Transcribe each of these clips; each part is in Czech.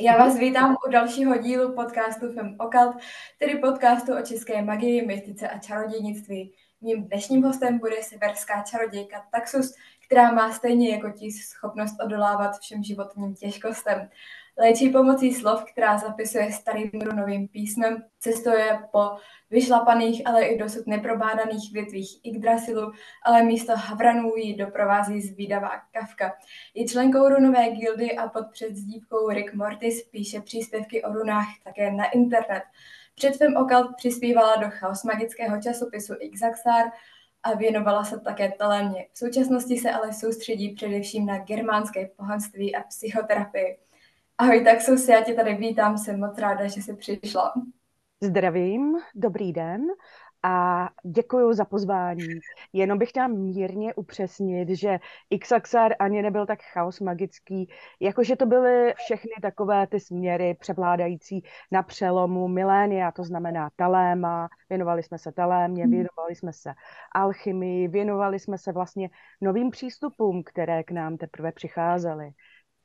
Já vás vítám u dalšího dílu podcastu Fem Okalt, tedy podcastu o české magii, mystice a čarodějnictví. Mým dnešním hostem bude severská čarodějka Taxus, která má stejně jako ti schopnost odolávat všem životním těžkostem. Léčí pomocí slov, která zapisuje starým runovým písmem, cestuje po vyšlapaných, ale i dosud neprobádaných větvích Yggdrasilu, ale místo havranů ji doprovází zvídavá kavka. Je členkou runové gildy a pod předzdívkou Rick Mortis píše příspěvky o runách také na internet. Před svým okalt přispívala do chaos magického časopisu Xaxar a věnovala se také telémě. V současnosti se ale soustředí především na germánské pohanství a psychoterapii. Ahoj, tak se já tě tady vítám, jsem moc ráda, že jsi přišla. Zdravím, dobrý den a děkuji za pozvání. Jenom bych chtěla mírně upřesnit, že Xaxar ani nebyl tak chaos magický, jakože to byly všechny takové ty směry převládající na přelomu milénia, to znamená taléma, věnovali jsme se talémě, hmm. věnovali jsme se alchymii, věnovali jsme se vlastně novým přístupům, které k nám teprve přicházely.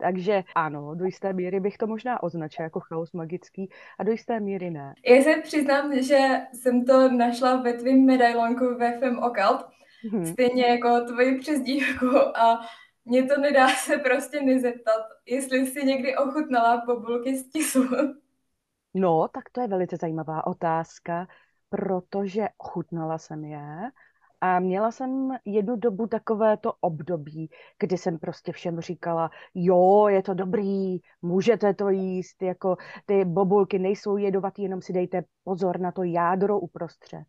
Takže ano, do jisté míry bych to možná označila jako chaos magický a do jisté míry ne. Já se přiznám, že jsem to našla ve tvým medailonku ve FM Occult, hmm. stejně jako tvoji přezdívku a mě to nedá se prostě nezeptat, jestli jsi někdy ochutnala bobulky z tisu. No, tak to je velice zajímavá otázka, protože ochutnala jsem je a měla jsem jednu dobu takové to období, kdy jsem prostě všem říkala, jo, je to dobrý, můžete to jíst, jako ty bobulky nejsou jedovatý, jenom si dejte pozor na to jádro uprostřed.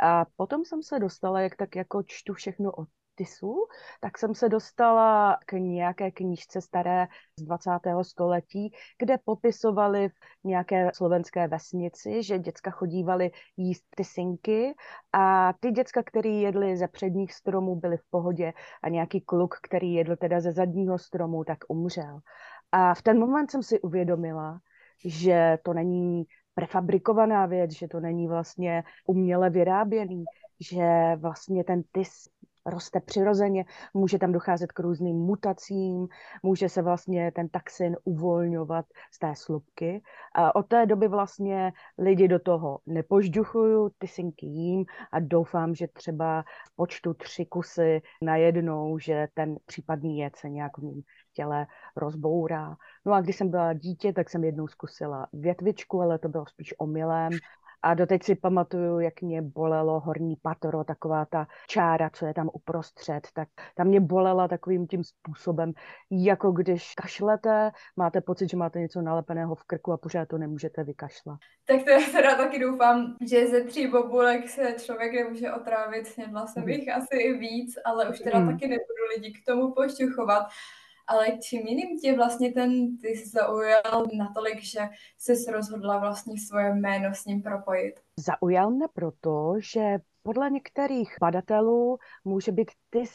A potom jsem se dostala, jak tak jako čtu všechno o tisu, tak jsem se dostala k nějaké knížce staré z 20. století, kde popisovali v nějaké slovenské vesnici, že děcka chodívali jíst tysinky a ty děcka, který jedli ze předních stromů, byly v pohodě a nějaký kluk, který jedl teda ze zadního stromu, tak umřel. A v ten moment jsem si uvědomila, že to není prefabrikovaná věc, že to není vlastně uměle vyráběný, že vlastně ten tys roste přirozeně, může tam docházet k různým mutacím, může se vlastně ten taxin uvolňovat z té slupky. A od té doby vlastně lidi do toho nepožďuchuju, ty synky jím a doufám, že třeba počtu tři kusy najednou, že ten případný jed se nějak v mým těle rozbourá. No a když jsem byla dítě, tak jsem jednou zkusila větvičku, ale to bylo spíš omylem a doteď si pamatuju, jak mě bolelo horní patro, taková ta čára, co je tam uprostřed, tak tam mě bolela takovým tím způsobem, jako když kašlete, máte pocit, že máte něco nalepeného v krku a pořád to nemůžete vykašlat. Tak to já teda taky doufám, že ze tří bobulek se člověk nemůže otrávit, snědla jsem mhm. jich asi i víc, ale už teda mm. taky nebudu lidi k tomu pošťuchovat ale čím jiným tě vlastně ten ty zaujal natolik, že jsi rozhodla vlastně svoje jméno s ním propojit? Zaujal mě proto, že podle některých badatelů může být tys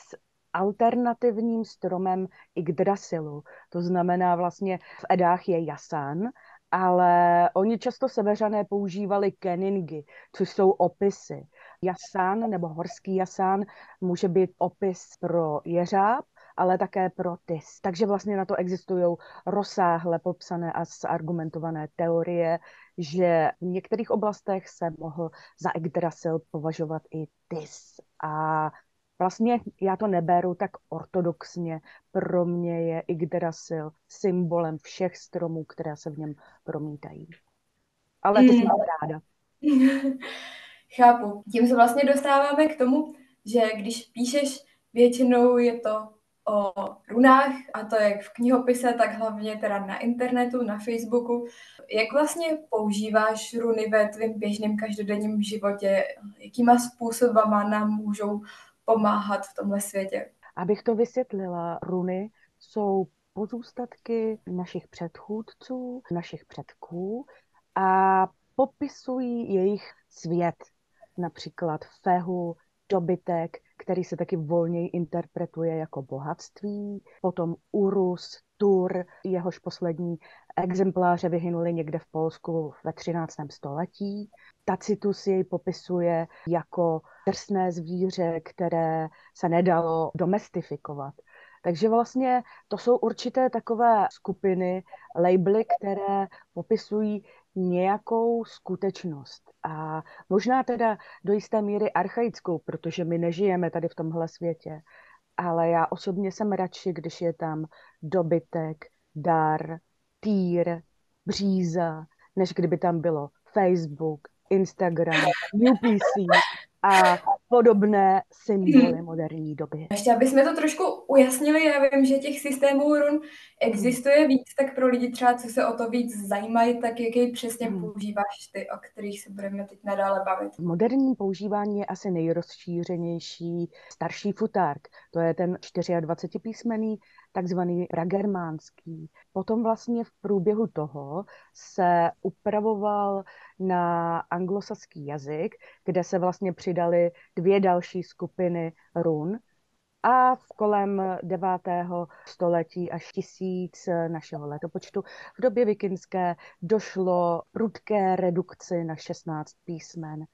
alternativním stromem Yggdrasilu. To znamená vlastně v Edách je jasan, ale oni často seveřané používali keningy, což jsou opisy. Jasán nebo horský jasán může být opis pro jeřáb, ale také pro TIS. Takže vlastně na to existují rozsáhle popsané a zargumentované teorie, že v některých oblastech se mohl za Yggdrasil považovat i TIS. A vlastně já to neberu tak ortodoxně. Pro mě je Yggdrasil symbolem všech stromů, které se v něm promítají. Ale ty mám ráda. Chápu. Tím se vlastně dostáváme k tomu, že když píšeš, většinou je to o runách, a to jak v knihopise, tak hlavně teda na internetu, na Facebooku. Jak vlastně používáš runy ve tvém běžném každodenním životě? Jakýma způsobama nám můžou pomáhat v tomhle světě? Abych to vysvětlila, runy jsou pozůstatky našich předchůdců, našich předků a popisují jejich svět, například fehu, dobytek, který se taky volněji interpretuje jako bohatství. Potom Urus, Tur, jehož poslední exempláře vyhynuli někde v Polsku ve 13. století. Tacitus jej popisuje jako drsné zvíře, které se nedalo domestifikovat. Takže vlastně to jsou určité takové skupiny, labely, které popisují nějakou skutečnost. A možná teda do jisté míry archaickou, protože my nežijeme tady v tomhle světě. Ale já osobně jsem radši, když je tam dobytek, dar, týr, bříza, než kdyby tam bylo Facebook, Instagram, UPC a podobné symboly hmm. moderní doby. Ještě abychom to trošku ujasnili, já vím, že těch systémů run existuje víc, tak pro lidi třeba, co se o to víc zajímají, tak jaký přesně hmm. používáš ty, o kterých se budeme teď nadále bavit? Moderní používání je asi nejrozšířenější starší futárk. To je ten 24 písmený takzvaný pragermánský. Potom vlastně v průběhu toho se upravoval na anglosaský jazyk, kde se vlastně přidali dvě další skupiny run, a v kolem 9. století až tisíc našeho letopočtu v době vikinské došlo prudké redukci na 16 písmen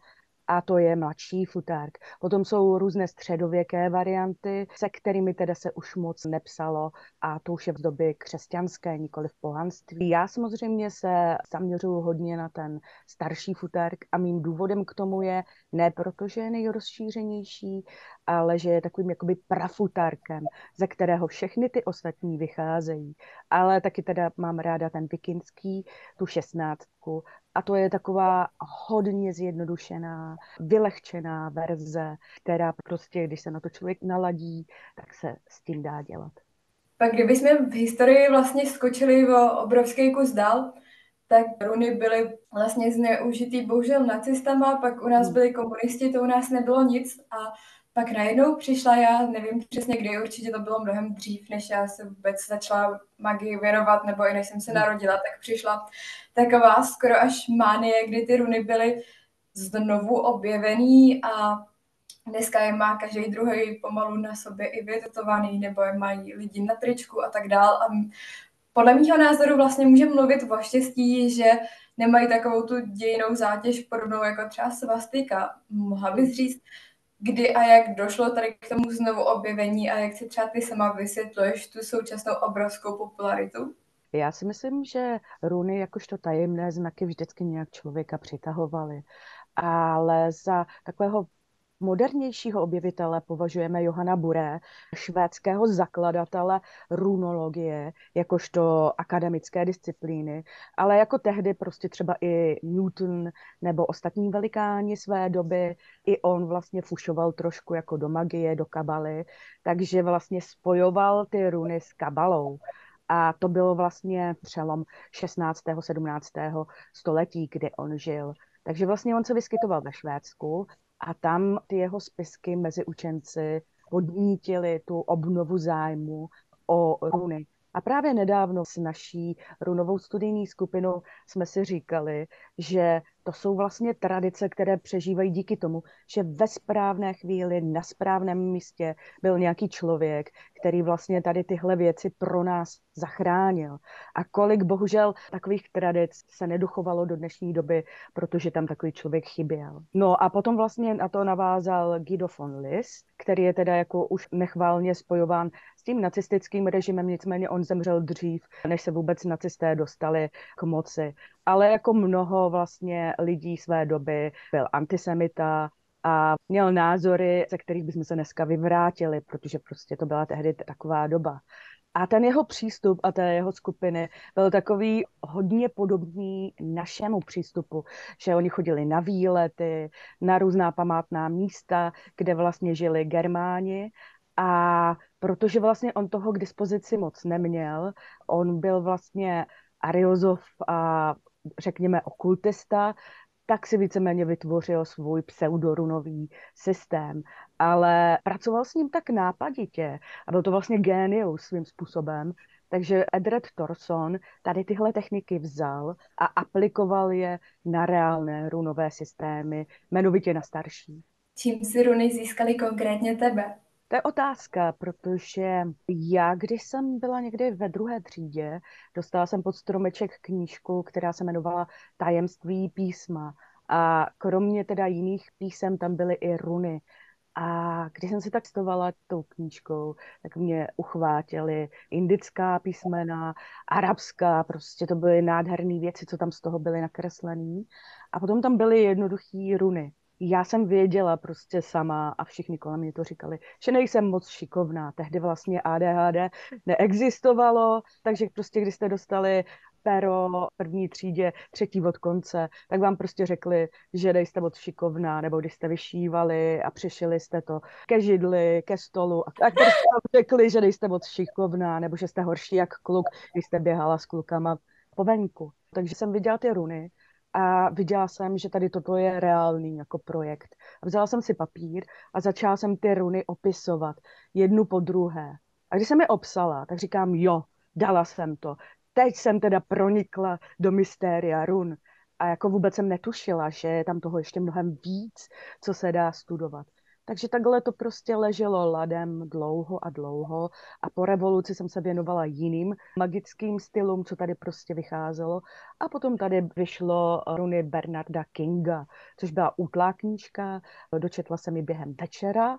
a to je mladší futárk. Potom jsou různé středověké varianty, se kterými teda se už moc nepsalo a to už je v době křesťanské, nikoli v pohanství. Já samozřejmě se zaměřuju hodně na ten starší futárk a mým důvodem k tomu je ne proto, že je nejrozšířenější, ale že je takovým jakoby prafutárkem, ze kterého všechny ty ostatní vycházejí. Ale taky teda mám ráda ten vikinský, tu šestnáctku a to je taková hodně zjednodušená, vylehčená verze, která prostě, když se na to člověk naladí, tak se s tím dá dělat. Pak kdybychom v historii vlastně skočili v obrovský kus dál, tak runy byly vlastně zneužitý bohužel nacistama, pak u nás hmm. byli komunisti, to u nás nebylo nic a pak najednou přišla, já nevím přesně kdy, určitě to bylo mnohem dřív, než já se vůbec začala magii věnovat, nebo i než jsem se hmm. narodila, tak přišla taková skoro až mánie, kdy ty runy byly znovu objevený a dneska je má každý druhý pomalu na sobě i vytetovaný, nebo je mají lidi na tričku a tak dál. A podle mého názoru vlastně může mluvit o štěstí, že nemají takovou tu dějinou zátěž podobnou jako třeba svastika. Mohla bys říct, kdy a jak došlo tady k tomu znovu objevení a jak si třeba ty sama vysvětluješ tu současnou obrovskou popularitu? Já si myslím, že runy jakožto tajemné znaky vždycky nějak člověka přitahovaly. Ale za takového modernějšího objevitele považujeme Johana Buré, švédského zakladatele runologie, jakožto akademické disciplíny, ale jako tehdy prostě třeba i Newton nebo ostatní velikáni své doby, i on vlastně fušoval trošku jako do magie, do kabaly, takže vlastně spojoval ty runy s kabalou. A to bylo vlastně přelom 16. 17. století, kdy on žil. Takže vlastně on se vyskytoval ve Švédsku a tam ty jeho spisky mezi učenci podnítily tu obnovu zájmu o runy. A právě nedávno s naší runovou studijní skupinou jsme si říkali, že to jsou vlastně tradice, které přežívají díky tomu, že ve správné chvíli, na správném místě byl nějaký člověk, který vlastně tady tyhle věci pro nás zachránil. A kolik bohužel takových tradic se nedochovalo do dnešní doby, protože tam takový člověk chyběl. No a potom vlastně na to navázal Guido von Lis, který je teda jako už nechválně spojován s tím nacistickým režimem, nicméně on zemřel dřív, než se vůbec nacisté dostali k moci ale jako mnoho vlastně lidí své doby byl antisemita, a měl názory, ze kterých bychom se dneska vyvrátili, protože prostě to byla tehdy taková doba. A ten jeho přístup a té jeho skupiny byl takový hodně podobný našemu přístupu, že oni chodili na výlety, na různá památná místa, kde vlastně žili Germáni a protože vlastně on toho k dispozici moc neměl, on byl vlastně Ariozov a řekněme, okultista, tak si víceméně vytvořil svůj pseudorunový systém. Ale pracoval s ním tak nápaditě a byl to vlastně génius svým způsobem, takže Edred Thorson tady tyhle techniky vzal a aplikoval je na reálné runové systémy, jmenovitě na starší. Čím si runy získali konkrétně tebe? To je otázka, protože já, když jsem byla někdy ve druhé třídě, dostala jsem pod stromeček knížku, která se jmenovala Tajemství písma. A kromě teda jiných písem tam byly i runy. A když jsem si tak stovala tou knížkou, tak mě uchvátily indická písmena, arabská, prostě to byly nádherné věci, co tam z toho byly nakreslené. A potom tam byly jednoduché runy. Já jsem věděla prostě sama a všichni kolem mě to říkali, že nejsem moc šikovná. Tehdy vlastně ADHD neexistovalo, takže prostě když jste dostali pero první třídě, třetí od konce, tak vám prostě řekli, že nejste moc šikovná, nebo když jste vyšívali a přišli jste to ke židli, ke stolu, a tak prostě řekli, že nejste moc šikovná, nebo že jste horší jak kluk, když jste běhala s klukama po venku. Takže jsem viděla ty runy a viděla jsem, že tady toto je reálný jako projekt. A vzala jsem si papír a začala jsem ty runy opisovat jednu po druhé. A když jsem je obsala, tak říkám, jo, dala jsem to teď jsem teda pronikla do mystéria run a jako vůbec jsem netušila, že je tam toho ještě mnohem víc, co se dá studovat. Takže takhle to prostě leželo ladem dlouho a dlouho a po revoluci jsem se věnovala jiným magickým stylům, co tady prostě vycházelo. A potom tady vyšlo runy Bernarda Kinga, což byla útlá knížka, dočetla jsem ji během večera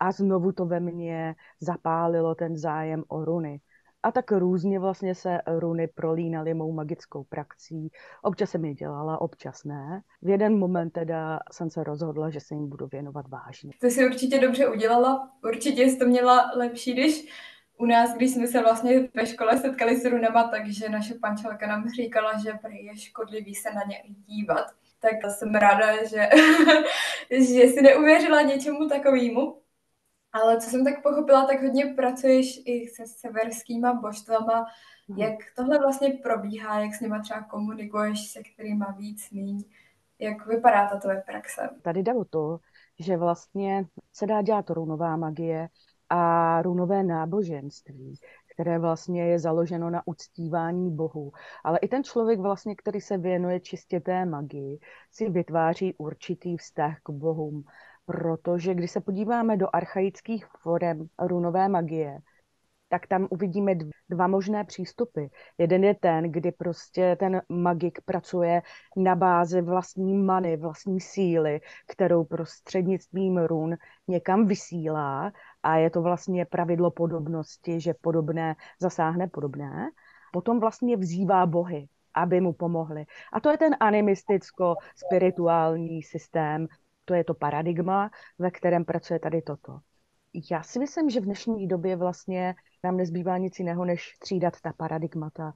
a znovu to ve mně zapálilo ten zájem o runy. A tak různě vlastně se runy prolínaly mou magickou praxí. Občas jsem je dělala, občas ne. V jeden moment teda jsem se rozhodla, že se jim budu věnovat vážně. To si určitě dobře udělala. Určitě jsi to měla lepší, když u nás, když jsme se vlastně ve škole setkali s runama, takže naše pančelka nám říkala, že je škodlivý se na ně dívat. Tak jsem ráda, že, že si neuvěřila něčemu takovému. Ale co jsem tak pochopila, tak hodně pracuješ i se severskýma božstvama. Hmm. Jak tohle vlastně probíhá, jak s nima třeba komunikuješ, se kterýma víc míň? Jak vypadá ta tvoje praxe? Tady jde o to, že vlastně se dá dělat runová magie a runové náboženství, které vlastně je založeno na uctívání bohu. Ale i ten člověk vlastně, který se věnuje čistě té magii, si vytváří určitý vztah k bohům protože když se podíváme do archaických forem runové magie, tak tam uvidíme dva možné přístupy. Jeden je ten, kdy prostě ten magik pracuje na bázi vlastní many, vlastní síly, kterou prostřednictvím run někam vysílá a je to vlastně pravidlo podobnosti, že podobné zasáhne podobné. Potom vlastně vzývá bohy, aby mu pomohli. A to je ten animisticko-spirituální systém, to je to paradigma, ve kterém pracuje tady toto. Já si myslím, že v dnešní době vlastně nám nezbývá nic jiného, než třídat ta paradigmata,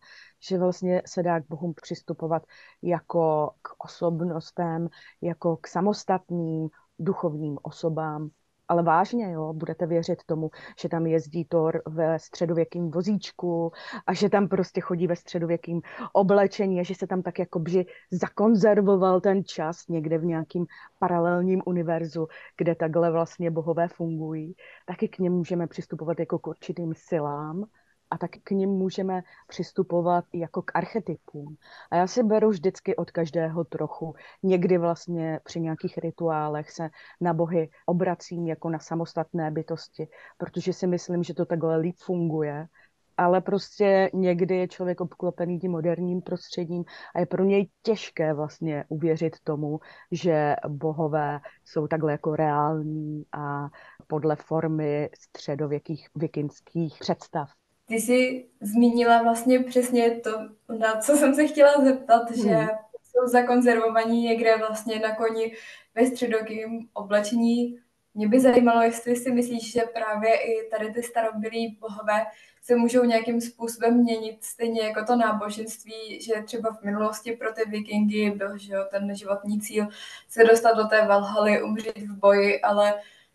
že vlastně se dá k Bohům přistupovat jako k osobnostem, jako k samostatným duchovním osobám, ale vážně, jo, budete věřit tomu, že tam jezdí Thor ve středověkým vozíčku a že tam prostě chodí ve středověkým oblečení a že se tam tak jako by zakonzervoval ten čas někde v nějakým paralelním univerzu, kde takhle vlastně bohové fungují, taky k něm můžeme přistupovat jako k určitým silám, a tak k ním můžeme přistupovat jako k archetypům. A já si beru vždycky od každého trochu. Někdy vlastně při nějakých rituálech se na bohy obracím jako na samostatné bytosti, protože si myslím, že to takhle líp funguje. Ale prostě někdy je člověk obklopený tím moderním prostředím a je pro něj těžké vlastně uvěřit tomu, že bohové jsou takhle jako reální a podle formy středověkých vikingských představ. Ty jsi zmínila vlastně přesně to, na co jsem se chtěla zeptat, hmm. že jsou zakonzervovaní někde vlastně na koni ve středokým oblečení. Mě by zajímalo, jestli si myslíš, že právě i tady ty starobylí bohové se můžou nějakým způsobem měnit, stejně jako to náboženství, že třeba v minulosti pro ty vikingy byl že jo, ten životní cíl se dostat do té Valhaly, umřít v boji, ale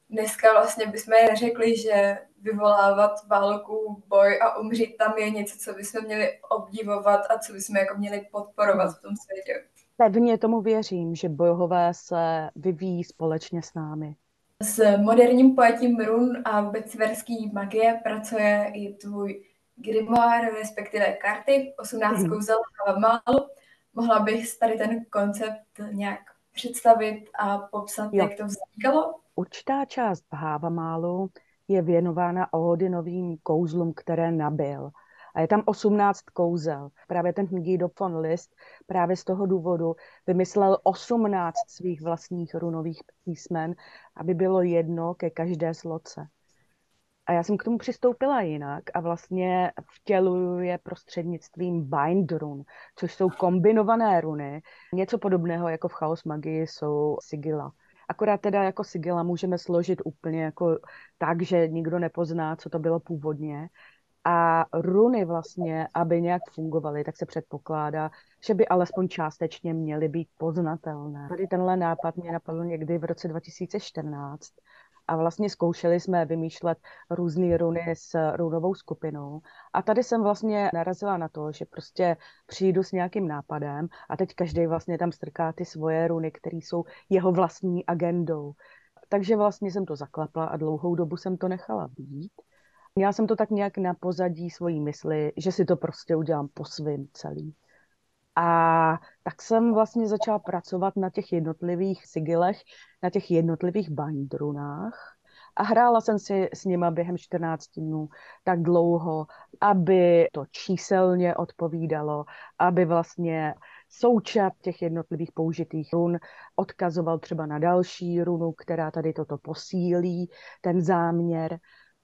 dneska vlastně bychom řekli, že vyvolávat válku, boj a umřít tam je něco, co bychom měli obdivovat a co bychom jako měli podporovat v tom světě. Pevně tomu věřím, že bojové se vyvíjí společně s námi. S moderním pojetím run a vůbec verský magie pracuje i tvůj grimoire, respektive karty, 18 mm. kouzel málo. Mohla bych tady ten koncept nějak představit a popsat, jo. jak to vznikalo? Určitá část Málu je věnována Odinovým kouzlům, které nabil. A je tam 18 kouzel. Právě ten Guido von List právě z toho důvodu vymyslel 18 svých vlastních runových písmen, aby bylo jedno ke každé sloce. A já jsem k tomu přistoupila jinak a vlastně vtěluje prostřednictvím bind run, což jsou kombinované runy. Něco podobného jako v Chaos magii jsou sigila. Akorát teda jako sigila můžeme složit úplně jako tak, že nikdo nepozná, co to bylo původně. A runy vlastně, aby nějak fungovaly, tak se předpokládá, že by alespoň částečně měly být poznatelné. Tady tenhle nápad mě napadl někdy v roce 2014 a vlastně zkoušeli jsme vymýšlet různé runy s runovou skupinou. A tady jsem vlastně narazila na to, že prostě přijdu s nějakým nápadem a teď každý vlastně tam strká ty svoje runy, které jsou jeho vlastní agendou. Takže vlastně jsem to zaklapla a dlouhou dobu jsem to nechala být. Měla jsem to tak nějak na pozadí svojí mysli, že si to prostě udělám po svým celý. A tak jsem vlastně začala pracovat na těch jednotlivých sigilech, na těch jednotlivých bindrunách. A hrála jsem si s nima během 14 dnů tak dlouho, aby to číselně odpovídalo, aby vlastně součet těch jednotlivých použitých run odkazoval třeba na další runu, která tady toto posílí, ten záměr.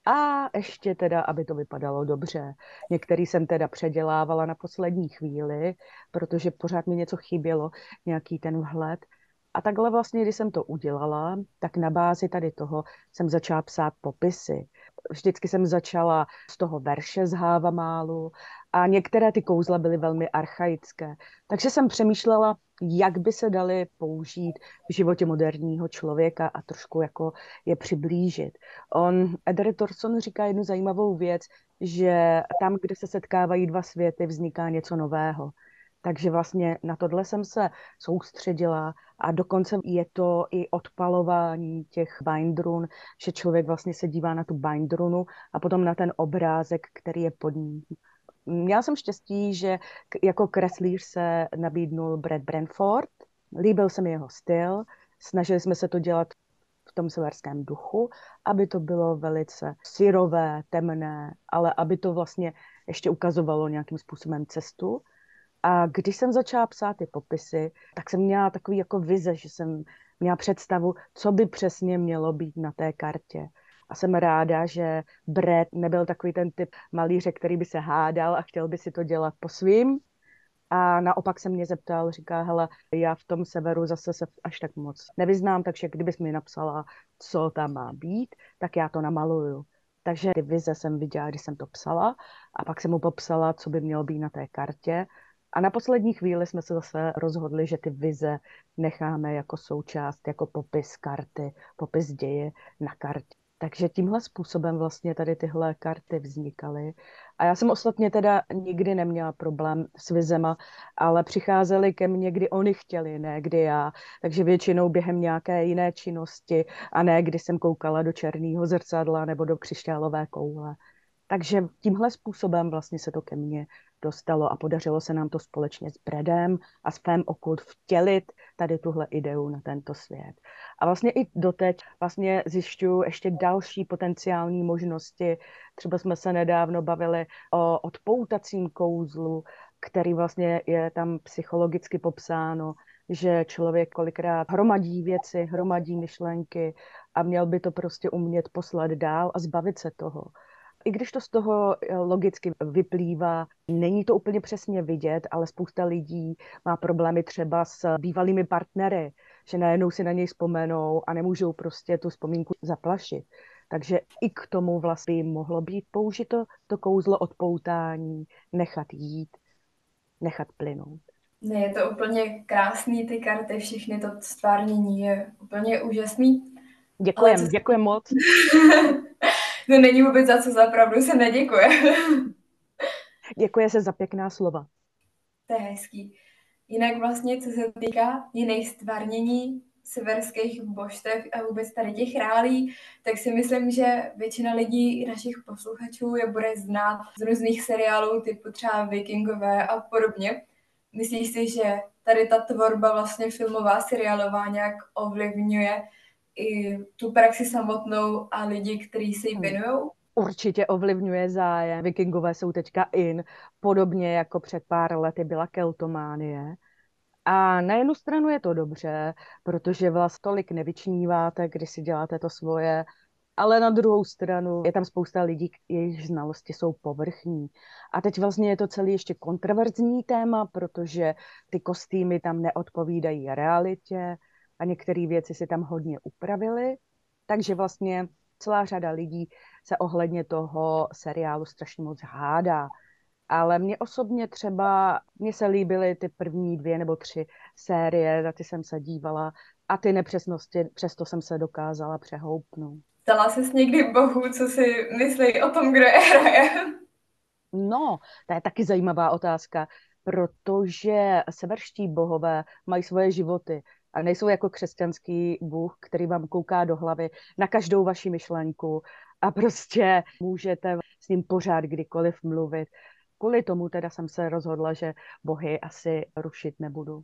A ještě teda, aby to vypadalo dobře. Některý jsem teda předělávala na poslední chvíli, protože pořád mi něco chybělo, nějaký ten vhled. A takhle vlastně, když jsem to udělala, tak na bázi tady toho jsem začala psát popisy. Vždycky jsem začala z toho verše z Málu a některé ty kouzla byly velmi archaické. Takže jsem přemýšlela, jak by se daly použít v životě moderního člověka a trošku jako je přiblížit. On, Eder Torson říká jednu zajímavou věc, že tam, kde se setkávají dva světy, vzniká něco nového. Takže vlastně na tohle jsem se soustředila a dokonce je to i odpalování těch bindrun, že člověk vlastně se dívá na tu bindrunu a potom na ten obrázek, který je pod ní. Měla jsem štěstí, že jako kreslíř se nabídnul Brad Brentford. Líbil se mi jeho styl, snažili jsme se to dělat v tom severském duchu, aby to bylo velice syrové, temné, ale aby to vlastně ještě ukazovalo nějakým způsobem cestu. A když jsem začala psát ty popisy, tak jsem měla takový jako vize, že jsem měla představu, co by přesně mělo být na té kartě. A jsem ráda, že Brett nebyl takový ten typ malíře, který by se hádal a chtěl by si to dělat po svým. A naopak se mě zeptal, říká, hele, já v tom severu zase se až tak moc nevyznám, takže kdybys mi napsala, co tam má být, tak já to namaluju. Takže ty vize jsem viděla, když jsem to psala a pak jsem mu popsala, co by mělo být na té kartě a na poslední chvíli jsme se zase rozhodli, že ty vize necháme jako součást, jako popis karty, popis děje na kartě. Takže tímhle způsobem vlastně tady tyhle karty vznikaly. A já jsem ostatně teda nikdy neměla problém s vizema, ale přicházeli ke mně, kdy oni chtěli, ne kdy já. Takže většinou během nějaké jiné činnosti a ne kdy jsem koukala do černého zrcadla nebo do křišťálové koule. Takže tímhle způsobem vlastně se to ke mně dostalo a podařilo se nám to společně s Bredem a s Fem Okult vtělit tady tuhle ideu na tento svět. A vlastně i doteď vlastně zjišťuju ještě další potenciální možnosti. Třeba jsme se nedávno bavili o odpoutacím kouzlu, který vlastně je tam psychologicky popsáno, že člověk kolikrát hromadí věci, hromadí myšlenky a měl by to prostě umět poslat dál a zbavit se toho i když to z toho eh, logicky vyplývá, není to úplně přesně vidět, ale spousta lidí má problémy třeba s bývalými partnery, že najednou si na něj vzpomenou a nemůžou prostě tu vzpomínku zaplašit. Takže i k tomu vlastně mohlo být použito to kouzlo odpoutání, nechat jít, nechat plynout. Ne, je to úplně krásný, ty karty, všechny to stvárnění je úplně úžasný. Děkujem, co... děkujem moc. To není vůbec za co, za pravdu se neděkuje. Děkuje se za pěkná slova. To je hezký. Jinak vlastně, co se týká jiných stvárnění severských božstev a vůbec tady těch rálí, tak si myslím, že většina lidí, našich posluchačů, je bude znát z různých seriálů typu třeba Vikingové a podobně. Myslíš si, že tady ta tvorba vlastně filmová, seriálová nějak ovlivňuje i tu praxi samotnou a lidi, kteří se jí hmm. věnují? určitě ovlivňuje zájem. Vikingové jsou teďka in, podobně jako před pár lety byla keltománie. A na jednu stranu je to dobře, protože vás tolik nevyčníváte, když si děláte to svoje, ale na druhou stranu je tam spousta lidí, jejichž znalosti jsou povrchní. A teď vlastně je to celý ještě kontroverzní téma, protože ty kostýmy tam neodpovídají realitě a některé věci si tam hodně upravili. Takže vlastně celá řada lidí se ohledně toho seriálu strašně moc hádá. Ale mě osobně třeba, mně se líbily ty první dvě nebo tři série, na ty jsem se dívala a ty nepřesnosti, přesto jsem se dokázala přehoupnout. Ptala jsi někdy Bohu, co si myslí o tom, kdo je hraje? No, to je taky zajímavá otázka, protože severští bohové mají svoje životy a nejsou jako křesťanský bůh, který vám kouká do hlavy na každou vaši myšlenku a prostě můžete s ním pořád kdykoliv mluvit. Kvůli tomu teda jsem se rozhodla, že bohy asi rušit nebudu.